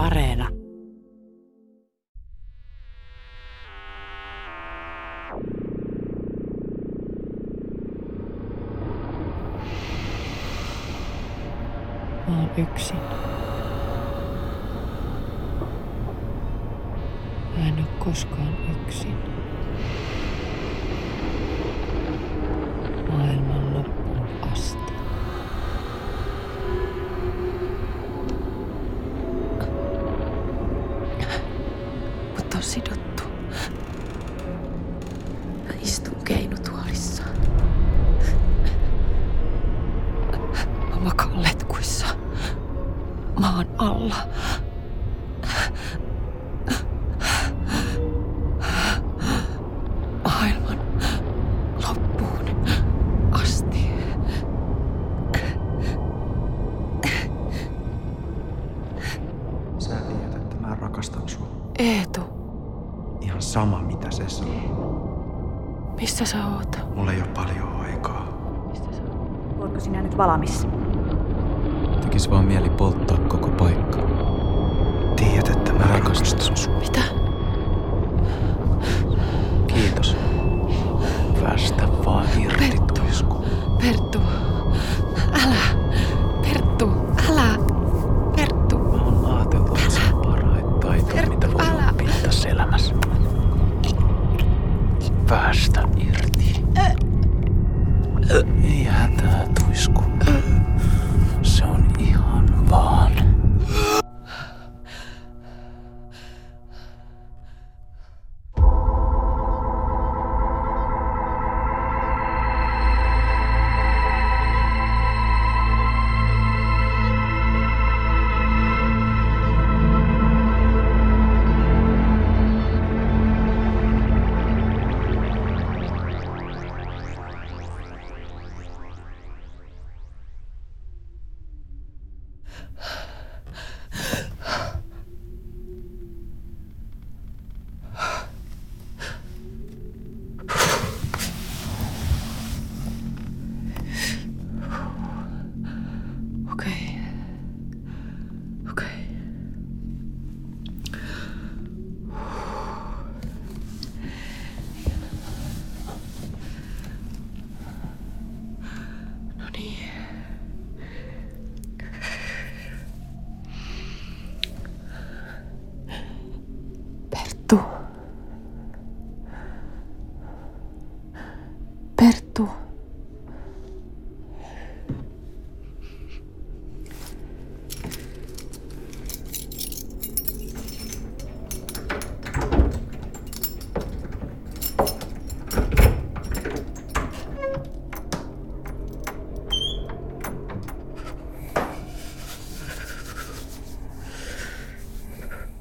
Areena. Mä oon yksin. Mä en oo koskaan yksin. Mut sanoo. missä sä oot? Mulla ei ole paljon aikaa. Ootko sinä nyt valmis? Tekis vaan mieli polttaa koko paikka. Tiedät, että mä rakastan sua. Mitä?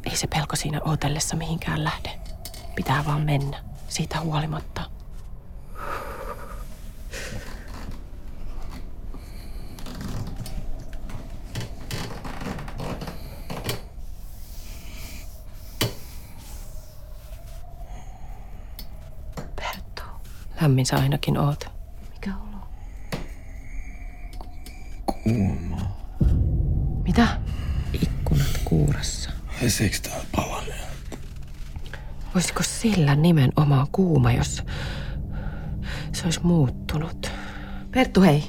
Ei se pelko siinä ootellessa mihinkään lähde. Pitää vaan mennä. Siitä huolimatta. Perttu. Lämmin sä ainakin oot. Mikä olo? Kuuma. Mitä? Ikkunat kuurassa. Haiseeko täällä palanen? Voisiko sillä nimenomaan kuuma, jos se olisi muuttunut? Perttu, hei.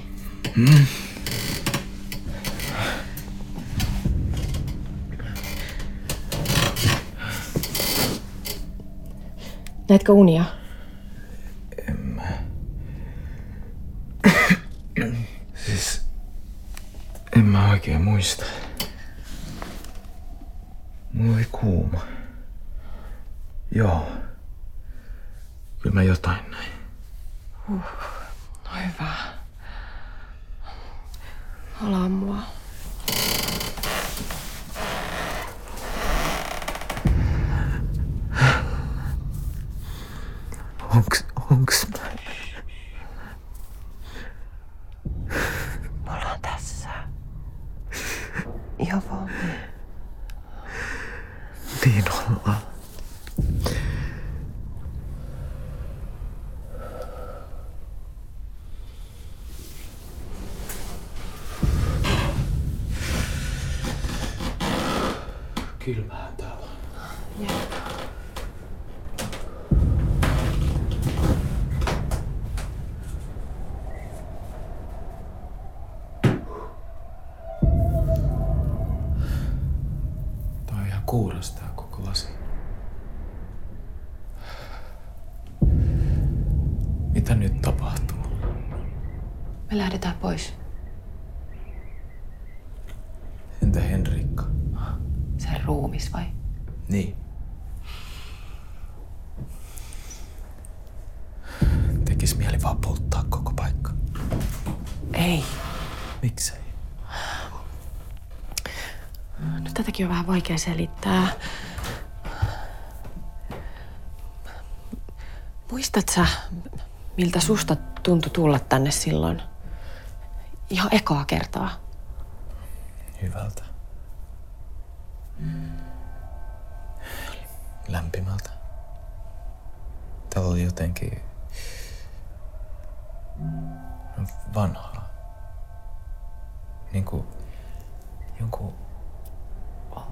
Näetkö unia? Siis... En mä oikein muista. Mulla oli kuuma. Joo. Kyllä mä jotain näin. No hyvä. Ala mua. Onks, onks mä? Me ollaan tässä. Ihan vaan me. Niin ollaan. Kylmähän täällä on. Tää on ihan kuuras tää koko lasi. Mitä nyt tapahtuu? Me lähdetään pois. Entä Henrikka? Se ruumis vai? Niin. Tekis mieli vaan polttaa koko paikka. Ei. Miksei? No tätäkin on vähän vaikea selittää. Muistat sä, miltä susta tuntui tulla tänne silloin? Ihan ekaa kertaa. Hyvältä. Lämpimältä. Täällä oli jotenkin vanhaa. Niinku jonkun val-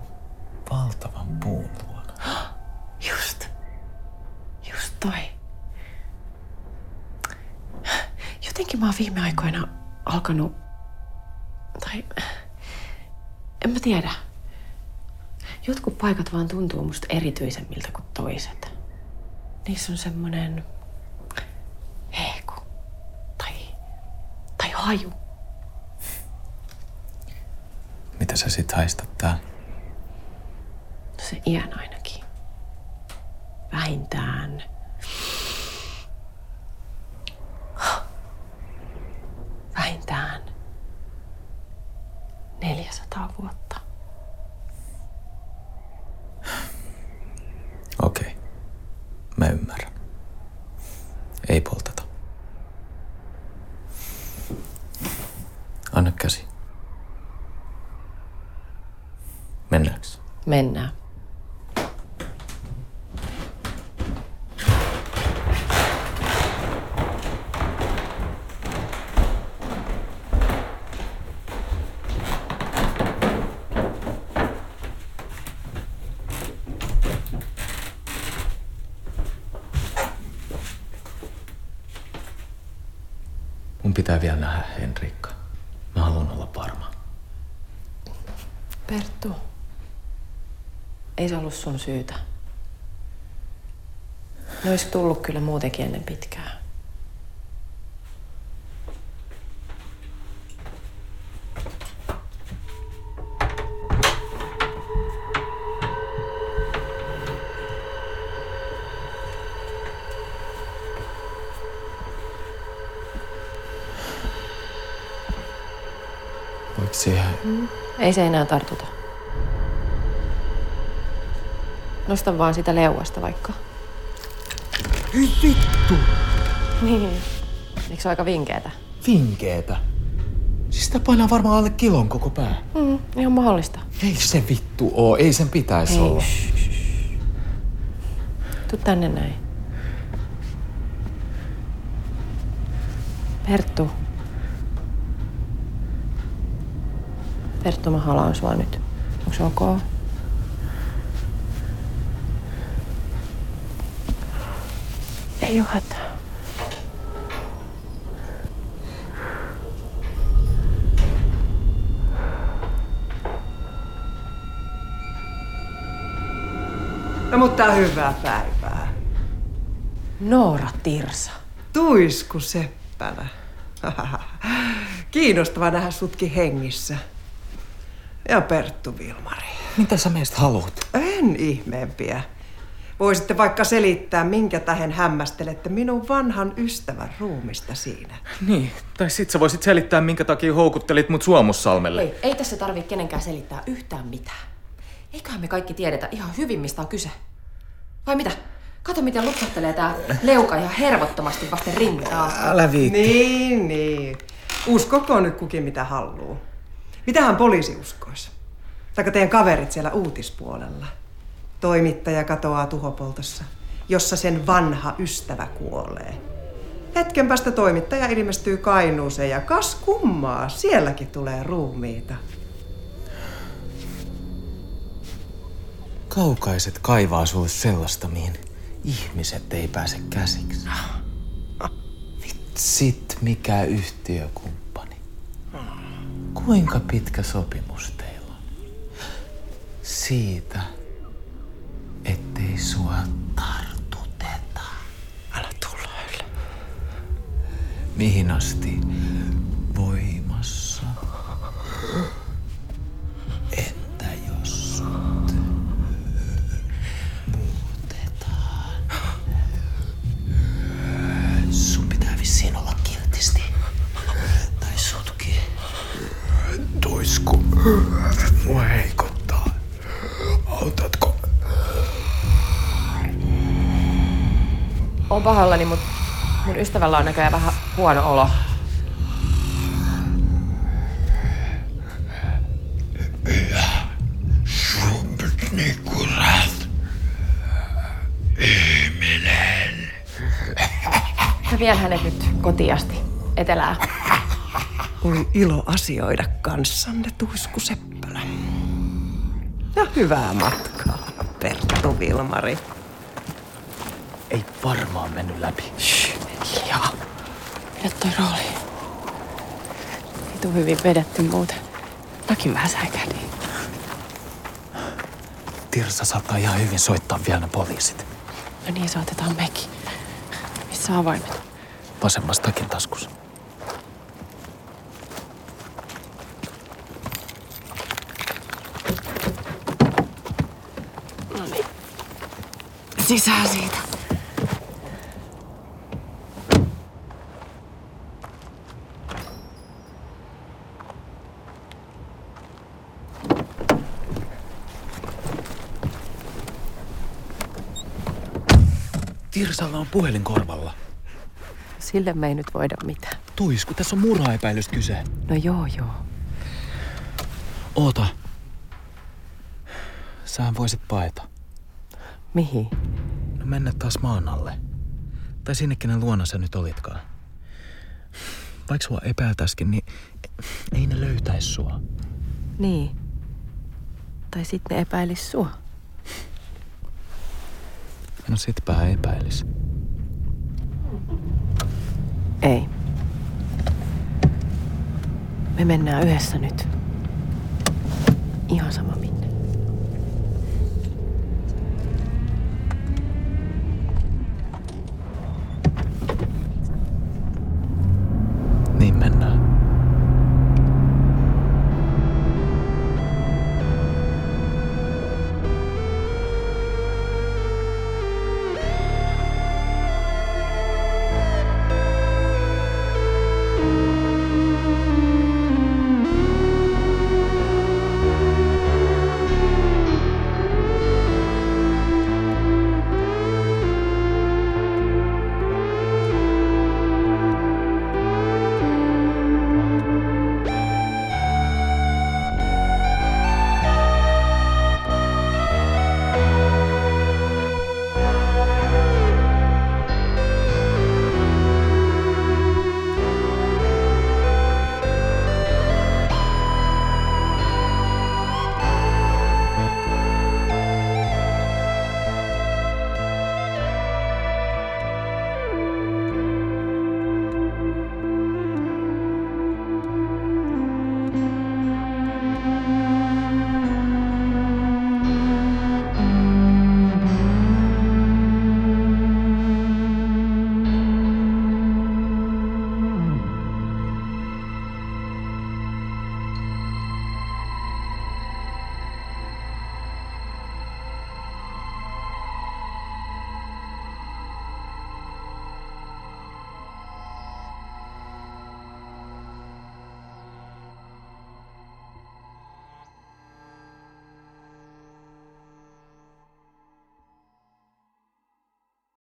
valtavan puun luona. Just. Just toi. Jotenkin mä oon viime aikoina alkanut... Tai... En mä tiedä. Jotkut paikat vaan tuntuu musta erityisemmiltä kuin toiset. Niissä on semmonen... Hehku. Tai... Tai haju. Mitä sä sit haistat täällä? No se iän ainakin. Vähintään Mennään. Mun pitää vielä nähdä Henrikka. Mä haluan olla varma. Perttu. Ei se ollut sun syytä. Ne olisi tullut kyllä muutenkin ennen pitkää. Voiko siihen... Ei se enää tartuta. Nosta vaan sitä leuasta vaikka. Hyi vittu! Niin. Eikö se ole aika vinkeetä? Vinkeetä. Siis sitä painaa varmaan alle kilon koko pää. Mm, ihan mahdollista. Ei se vittu oo, ei sen pitäisi olla. Tuu tänne näin. Perttu. Perttu, mä halaan sua nyt. Onko se ok? Ei oo hätää. No mutta hyvää päivää. Noora Tirsa. Tuisku Seppälä. Kiinnostava nähdä sutkin hengissä. Ja Perttu Vilmari. Mitä sä meistä haluat? En ihmeempiä. Voisitte vaikka selittää, minkä tähen hämmästelette minun vanhan ystävän ruumista siinä. Niin, tai sit sä voisit selittää, minkä takia houkuttelit mut Suomussalmelle. Ei, ei tässä tarvi kenenkään selittää yhtään mitään. Eiköhän me kaikki tiedetä ihan hyvin, mistä on kyse. Vai mitä? Kato, miten lupsahtelee tää leuka ihan hervottomasti vasten rintaa. Älä viitti. Niin, niin. Uskokoon nyt kukin mitä haluaa. Mitähän poliisi uskoisi? Taikka teidän kaverit siellä uutispuolella. Toimittaja katoaa tuhopoltossa, jossa sen vanha ystävä kuolee. Hetken päästä toimittaja ilmestyy Kainuuseen ja kas kummaa, sielläkin tulee ruumiita. kaukaiset kaivaa sulle sellaista, mihin ihmiset ei pääse käsiksi. Vitsit, mikä yhtiökumppani. Kuinka pitkä sopimus teillä on? Siitä, sua tartuteta. Älä tullaile. Mihin asti On pahoillani, mutta mun ystävällä on näköjään vähän huono olo. Mä vien hänet nyt kotiin asti, etelää. Oli ilo asioida kanssanne, Tuisku Seppälä. Ja hyvää matkaa, Perttu Vilmari. Ei varmaan mennyt läpi. Hiljaa. Pidä toi rooli. Ei tuu hyvin vedetty muuten. Mäkin vähän säikähdin. Tirsa saattaa ihan hyvin soittaa vielä ne poliisit. No niin, saatetaan mekin. Missä avaimet? Vasemmassa takin taskussa. No niin. Sisään siitä. Tirsalla on puhelin korvalla. Sille me ei nyt voida mitään. Tuisku, tässä on murhaepäilystä kyse. No joo, joo. Oota. Sähän voisit paeta. Mihin? No mennä taas maan alle. Tai sinne, kenen luona sä nyt olitkaan. Vaikka sua epäiltäiskin, niin ei ne löytäis sua. Niin. Tai sitten ne epäilis sua. No sitpä epäilis. Ei. Me mennään yhdessä nyt. Ihan sama minne.